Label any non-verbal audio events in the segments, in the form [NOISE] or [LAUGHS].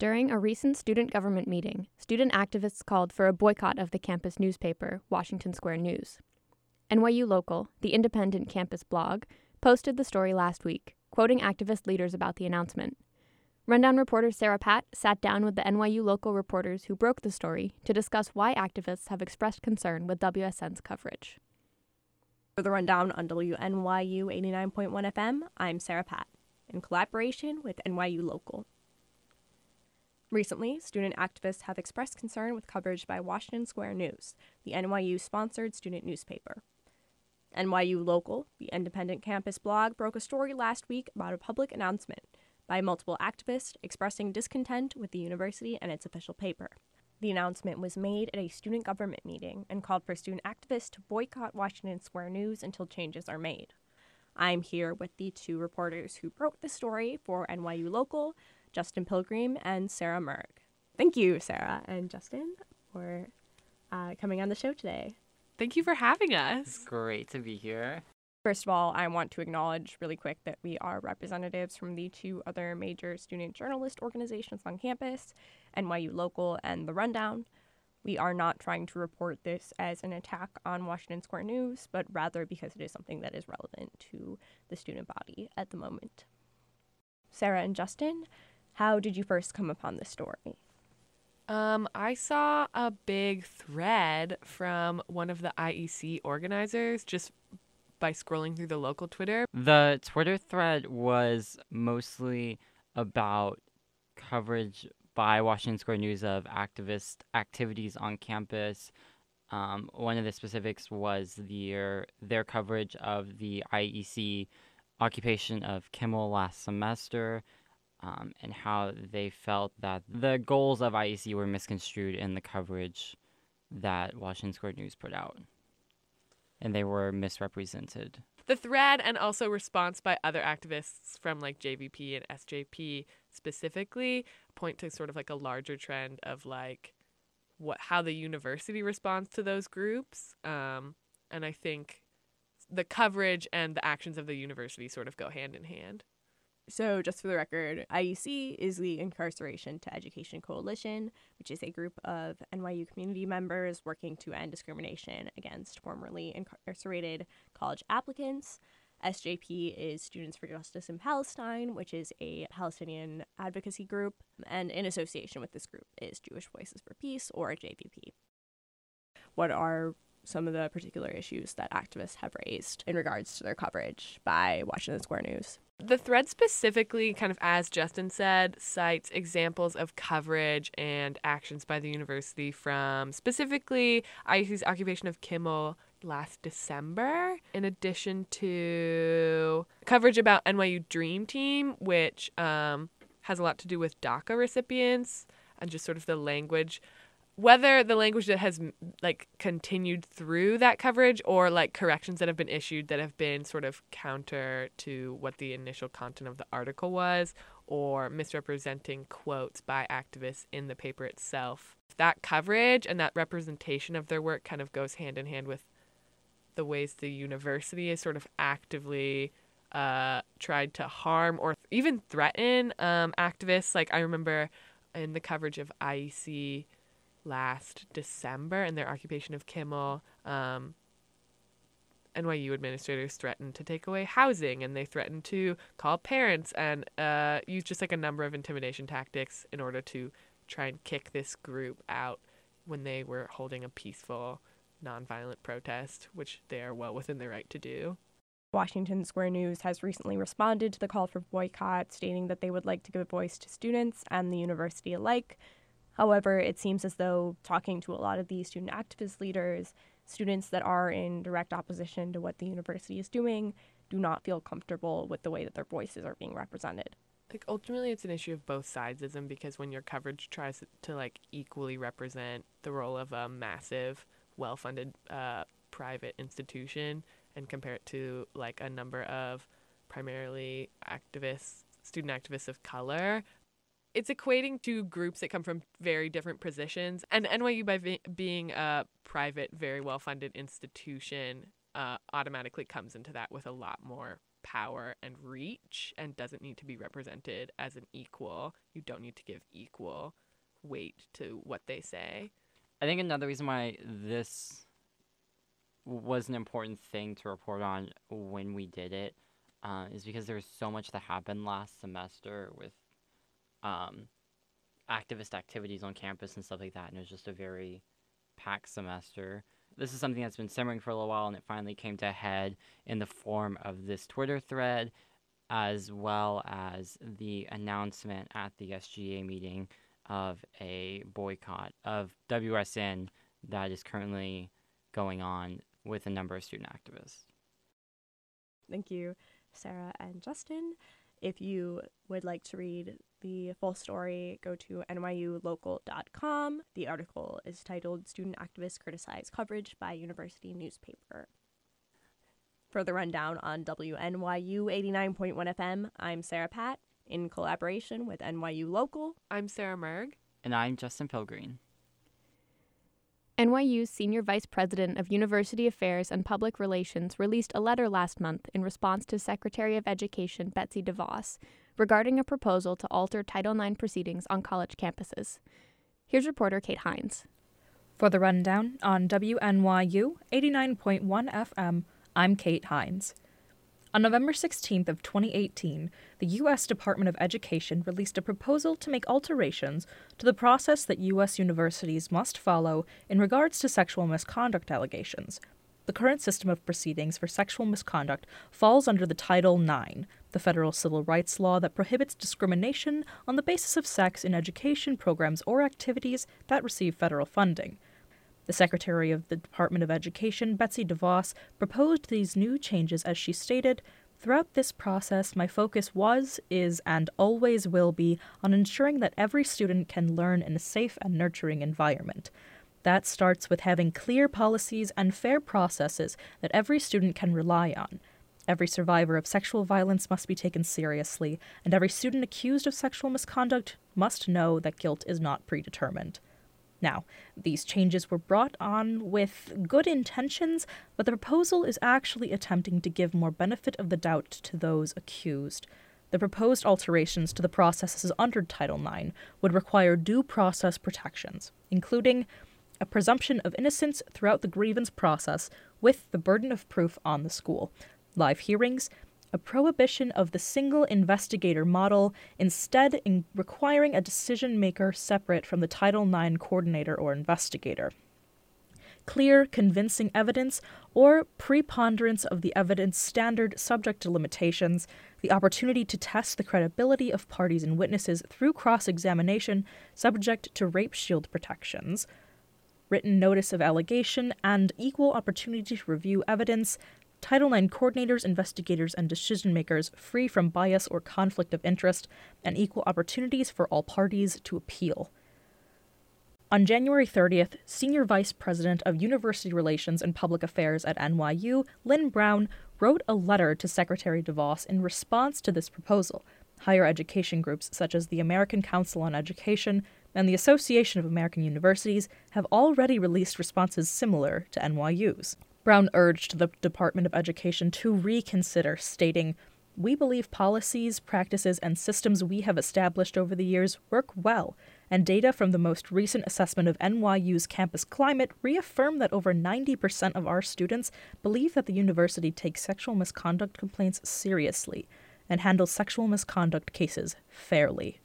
During a recent student government meeting, student activists called for a boycott of the campus newspaper, Washington Square News. NYU Local, the independent campus blog, posted the story last week, quoting activist leaders about the announcement. Rundown reporter Sarah Patt sat down with the NYU Local reporters who broke the story to discuss why activists have expressed concern with WSN's coverage. For the rundown on WNYU 89.1 FM, I'm Sarah Patt, in collaboration with NYU Local. Recently, student activists have expressed concern with coverage by Washington Square News, the NYU sponsored student newspaper. NYU Local, the independent campus blog, broke a story last week about a public announcement by multiple activists expressing discontent with the university and its official paper. The announcement was made at a student government meeting and called for student activists to boycott Washington Square News until changes are made. I'm here with the two reporters who broke the story for NYU Local, Justin Pilgrim and Sarah Merg. Thank you, Sarah and Justin, for uh, coming on the show today. Thank you for having us. It's great to be here. First of all, I want to acknowledge really quick that we are representatives from the two other major student journalist organizations on campus, NYU Local and The Rundown. We are not trying to report this as an attack on Washington Square News, but rather because it is something that is relevant to the student body at the moment. Sarah and Justin, how did you first come upon this story? Um, I saw a big thread from one of the IEC organizers just by scrolling through the local Twitter. The Twitter thread was mostly about coverage by Washington Square News of activist activities on campus. Um, one of the specifics was their their coverage of the IEC occupation of Kimmel last semester um, and how they felt that the goals of IEC were misconstrued in the coverage that Washington Square News put out, and they were misrepresented. The thread and also response by other activists from like JVP and SJP specifically point to sort of like a larger trend of like what how the university responds to those groups, um, and I think the coverage and the actions of the university sort of go hand in hand. So, just for the record, IEC is the Incarceration to Education Coalition, which is a group of NYU community members working to end discrimination against formerly incarcerated college applicants. SJP is Students for Justice in Palestine, which is a Palestinian advocacy group, and in association with this group is Jewish Voices for Peace, or JVP. What are some of the particular issues that activists have raised in regards to their coverage by Washington Square News? The thread specifically, kind of as Justin said, cites examples of coverage and actions by the university from specifically IEC's occupation of Kimmel last December, in addition to coverage about NYU Dream Team, which um, has a lot to do with DACA recipients and just sort of the language whether the language that has like continued through that coverage or like corrections that have been issued that have been sort of counter to what the initial content of the article was or misrepresenting quotes by activists in the paper itself. That coverage and that representation of their work kind of goes hand in hand with the ways the university is sort of actively uh, tried to harm or even threaten um, activists. Like i remember in the coverage of iec last December in their occupation of Kimmel. Um, NYU administrators threatened to take away housing and they threatened to call parents and uh, use just like a number of intimidation tactics in order to try and kick this group out when they were holding a peaceful, nonviolent protest, which they are well within their right to do. Washington Square News has recently responded to the call for boycott, stating that they would like to give a voice to students and the university alike However, it seems as though talking to a lot of these student activist leaders, students that are in direct opposition to what the university is doing do not feel comfortable with the way that their voices are being represented. Like ultimately it's an issue of both sidesism because when your coverage tries to like equally represent the role of a massive, well-funded uh, private institution and compare it to like a number of primarily activists student activists of color it's equating to groups that come from very different positions. And NYU, by being a private, very well funded institution, uh, automatically comes into that with a lot more power and reach and doesn't need to be represented as an equal. You don't need to give equal weight to what they say. I think another reason why this was an important thing to report on when we did it uh, is because there was so much that happened last semester with um, activist activities on campus and stuff like that, and it was just a very packed semester. This is something that's been simmering for a little while, and it finally came to a head in the form of this Twitter thread, as well as the announcement at the SGA meeting of a boycott of WSN that is currently going on with a number of student activists. Thank you, Sarah and Justin. If you would like to read the full story, go to nyulocal.com. The article is titled Student Activists Criticize Coverage by University Newspaper. For the rundown on WNYU 89.1 FM, I'm Sarah Patt in collaboration with NYU Local. I'm Sarah Merg. And I'm Justin Pilgreen. NYU's Senior Vice President of University Affairs and Public Relations released a letter last month in response to Secretary of Education Betsy DeVos regarding a proposal to alter Title IX proceedings on college campuses. Here's reporter Cate Hynes. For the rundown on WNYU 89.1 FM, I'm Cate Hynes. On November 16th of 2018, the U.S. Department of Education released a proposal to make alterations to the process that U.S. universities must follow in regards to sexual misconduct allegations. The current system of proceedings for sexual misconduct falls under the Title IX, the federal civil rights law that prohibits discrimination on the basis of sex in education programs or activities that receive federal funding. The Secretary of the Department of Education, Betsy DeVos, proposed these new changes as she stated Throughout this process, my focus was, is, and always will be on ensuring that every student can learn in a safe and nurturing environment. That starts with having clear policies and fair processes that every student can rely on. Every survivor of sexual violence must be taken seriously, and every student accused of sexual misconduct must know that guilt is not predetermined. Now, these changes were brought on with good intentions, but the proposal is actually attempting to give more benefit of the doubt to those accused. The proposed alterations to the processes under Title IX would require due process protections, including a presumption of innocence throughout the grievance process with the burden of proof on the school, live hearings, a prohibition of the single investigator model, instead in requiring a decision maker separate from the Title IX coordinator or investigator. Clear, convincing evidence, or preponderance of the evidence standard subject to limitations, the opportunity to test the credibility of parties and witnesses through cross examination subject to rape shield protections, written notice of allegation, and equal opportunity to review evidence, Title IX coordinators, investigators, and decision makers free from bias or conflict of interest, and equal opportunities for all parties to appeal. On January 30th, Senior Vice President of University Relations and Public Affairs at NYU, Lynn Brown, wrote a letter to Secretary DeVos in response to this proposal. Higher education groups such as the American Council on Education and the Association of American Universities have already released responses similar to NYU's. Brown urged the Department of Education to reconsider, stating, We believe policies, practices, and systems we have established over the years work well, and data from the most recent assessment of NYU's campus climate reaffirm that over 90% of our students believe that the university takes sexual misconduct complaints seriously and handles sexual misconduct cases fairly.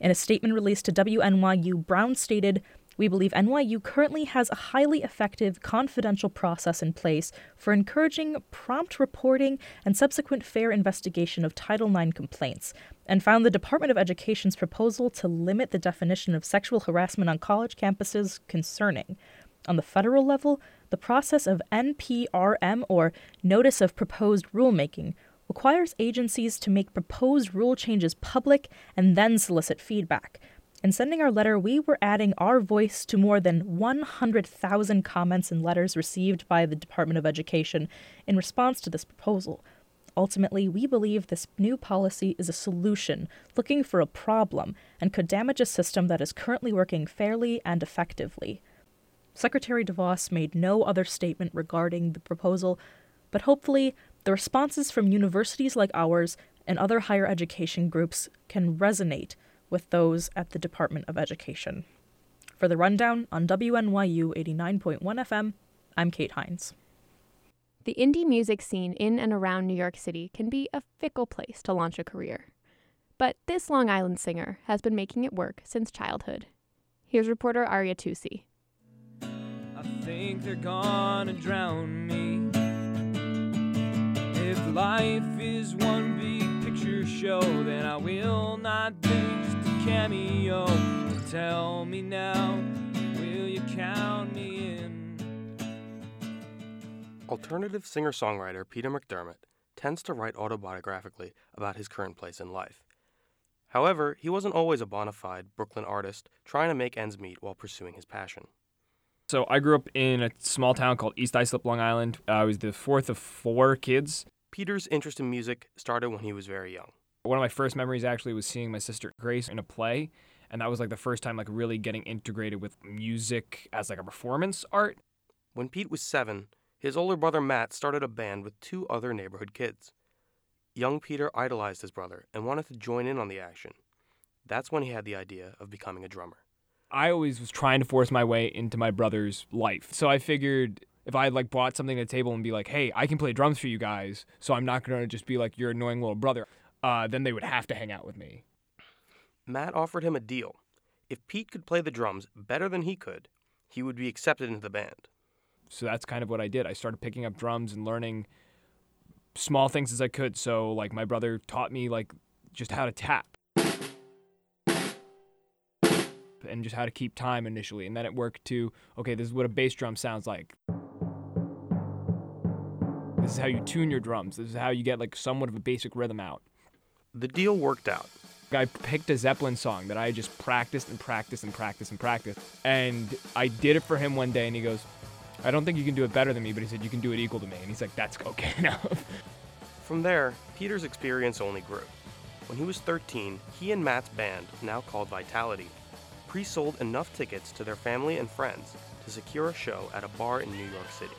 In a statement released to WNYU, Brown stated, we believe NYU currently has a highly effective confidential process in place for encouraging prompt reporting and subsequent fair investigation of Title IX complaints, and found the Department of Education's proposal to limit the definition of sexual harassment on college campuses concerning. On the federal level, the process of NPRM, or Notice of Proposed Rulemaking, requires agencies to make proposed rule changes public and then solicit feedback. In sending our letter, we were adding our voice to more than 100,000 comments and letters received by the Department of Education in response to this proposal. Ultimately, we believe this new policy is a solution looking for a problem and could damage a system that is currently working fairly and effectively. Secretary DeVos made no other statement regarding the proposal, but hopefully, the responses from universities like ours and other higher education groups can resonate with those at the Department of Education. For the rundown on WNYU 89.1 FM, I'm Cate Hynes. The indie music scene in and around New York City can be a fickle place to launch a career. But this Long Island singer has been making it work since childhood. Here's reporter Arya Tousi. I think they're gonna drown me. If life is one big picture show, then I will not be just a cameo. Tell me now, will you count me in? Alternative singer songwriter Peter McDermott tends to write autobiographically about his current place in life. However, he wasn't always a bona fide Brooklyn artist trying to make ends meet while pursuing his passion. So I grew up in a small town called East Islip, Long Island. I was the fourth of four kids. Peter's interest in music started when he was very young. One of my first memories actually was seeing my sister Grace in a play, and that was like the first time like really getting integrated with music as like a performance art. When Pete was seven, his older brother Matt started a band with two other neighborhood kids. Young Peter idolized his brother and wanted to join in on the action. That's when he had the idea of becoming a drummer. I always was trying to force my way into my brother's life. So I figured if I had like brought something to the table and be like, "Hey, I can play drums for you guys," so I'm not gonna just be like your annoying little brother. Uh, then they would have to hang out with me. Matt offered him a deal. If Pete could play the drums better than he could, he would be accepted into the band. So that's kind of what I did. I started picking up drums and learning small things as I could. So like my brother taught me like just how to tap and just how to keep time initially, and then it worked to okay, this is what a bass drum sounds like. This is how you tune your drums. This is how you get like somewhat of a basic rhythm out. The deal worked out. I picked a Zeppelin song that I just practiced and practiced and practiced and practiced. And I did it for him one day, and he goes, I don't think you can do it better than me, but he said, You can do it equal to me. And he's like, That's okay [LAUGHS] now. From there, Peter's experience only grew. When he was 13, he and Matt's band, now called Vitality, pre sold enough tickets to their family and friends to secure a show at a bar in New York City.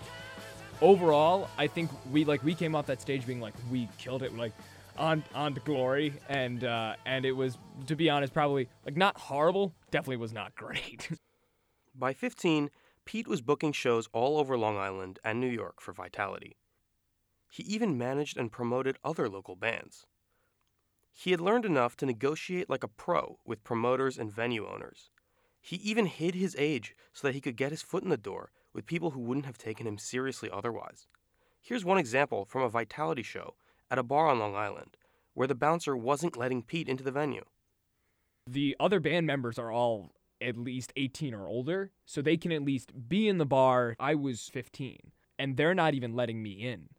Overall, I think we like we came off that stage being like we killed it, like on on glory, and uh, and it was to be honest probably like not horrible, definitely was not [LAUGHS] great. By 15, Pete was booking shows all over Long Island and New York for Vitality. He even managed and promoted other local bands. He had learned enough to negotiate like a pro with promoters and venue owners. He even hid his age so that he could get his foot in the door with people who wouldn't have taken him seriously otherwise. Here's one example from a Vitality show at a bar on Long Island where the bouncer wasn't letting Pete into the venue. the other band members are all at least 18 or older, so they can at least be in the bar. I was 15, and they're not even letting me in.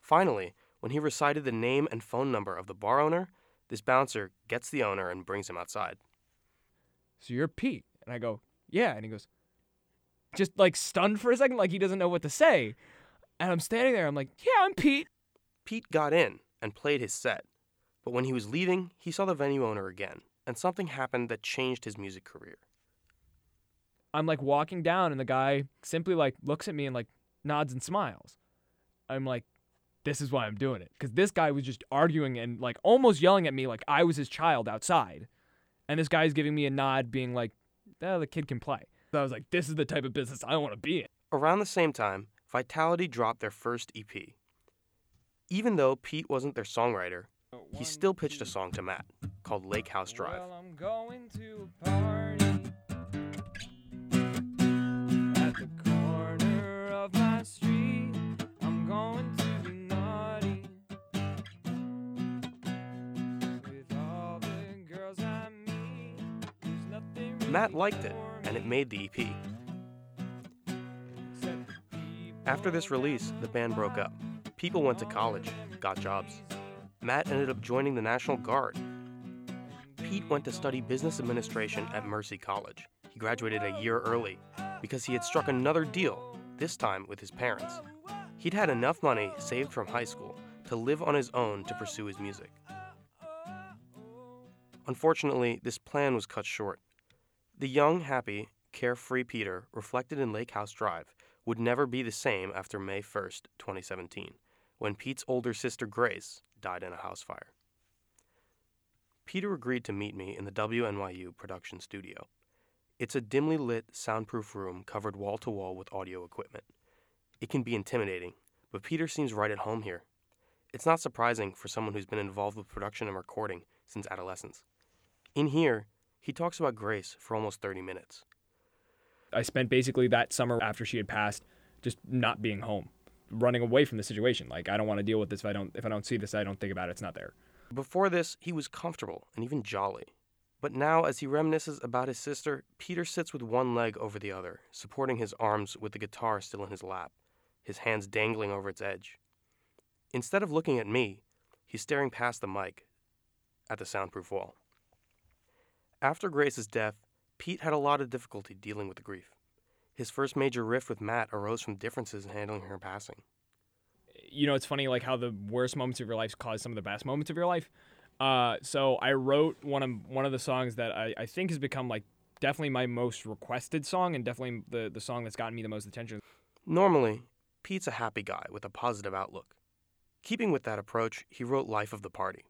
Finally, when he recited the name and phone number of the bar owner, this bouncer gets the owner and brings him outside. So you're Pete. And I go, Yeah. And he goes, just like stunned for a second, like he doesn't know what to say. And I'm standing there, I'm like, Yeah, I'm Pete. Pete got in and played his set, but when he was leaving, he saw the venue owner again, and something happened that changed his music career. I'm like walking down, and the guy simply like looks at me and like nods and smiles. I'm like, this is why I'm doing it. Because this guy was just arguing and like almost yelling at me like I was his child outside. And this guy's giving me a nod, being like, oh, the kid can play. So I was like, this is the type of business I want to be in. Around the same time, Vitality dropped their first EP. Even though Pete wasn't their songwriter, he still pitched a song to Matt called Lake House Drive. Well, I'm going to a party at the corner of my street. I'm going to be naughty with all the girls I meet. There's nothing Matt liked it, and it made the EP. except the people After this release, the band broke up. People went to college, got jobs. Matt ended up joining the National Guard. Pete went to study business administration at Mercy College. He graduated a year early because he had struck another deal, this time with his parents. He'd had enough money saved from high school to live on his own to pursue his music. Unfortunately, this plan was cut short. The young, happy, carefree Peter, reflected in Lake House Drive, would never be the same after May 1st, 2017, when Pete's older sister Grace died in a house fire. Peter agreed to meet me in the WNYU production studio. It's a dimly lit, soundproof room covered wall to wall with audio equipment. It can be intimidating, but Peter seems right at home here. It's not surprising for someone who's been involved with production and recording since adolescence. In here, he talks about Grace for almost 30 minutes. I spent basically that summer after she had passed just not being home, running away from the situation. Like I don't want to deal with this if I don't if I don't see this, I don't think about it, it's not there. Before this, he was comfortable and even jolly. But now, as he reminisces about his sister, Peter sits with one leg over the other, supporting his arms with the guitar still in his lap, his hands dangling over its edge. Instead of looking at me, he's staring past the mic at the soundproof wall. After Grace's death, Pete had a lot of difficulty dealing with the grief. His first major rift with Matt arose from differences in handling her passing. You know, it's funny like how the worst moments of your life cause some of the best moments of your life. Uh, so I wrote one of one of the songs that I, I think has become like definitely my most requested song and definitely the, the song that's gotten me the most attention. Normally, Pete's a happy guy with a positive outlook. Keeping with that approach, he wrote Life of the Party.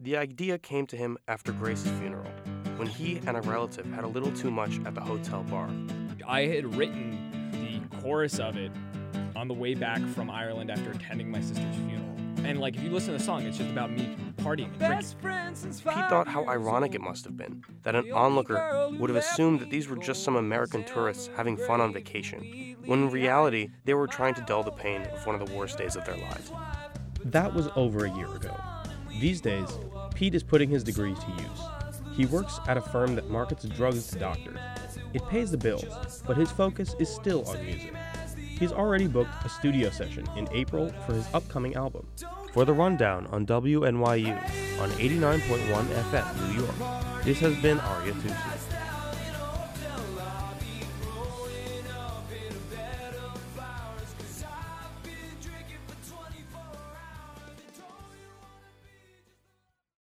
The idea came to him after Grace's funeral, when he and a relative had a little too much at the hotel bar. I had written the chorus of it on the way back from Ireland after attending my sister's funeral. And like if you listen to the song, it's just about me partying and drinking. Pete thought how ironic it must have been that an onlooker would have assumed that these were just some American tourists having fun on vacation, when in reality, they were trying to dull the pain of one of the worst days of their lives. That was over a year ago. These days, Pete is putting his degree to use. He works at a firm that markets drugs to doctors. It pays the bills, but his focus is still on music. He's already booked a studio session in April for his upcoming album. For the rundown on WNYU on 89.1 FM New York, this has been Arya Tousi.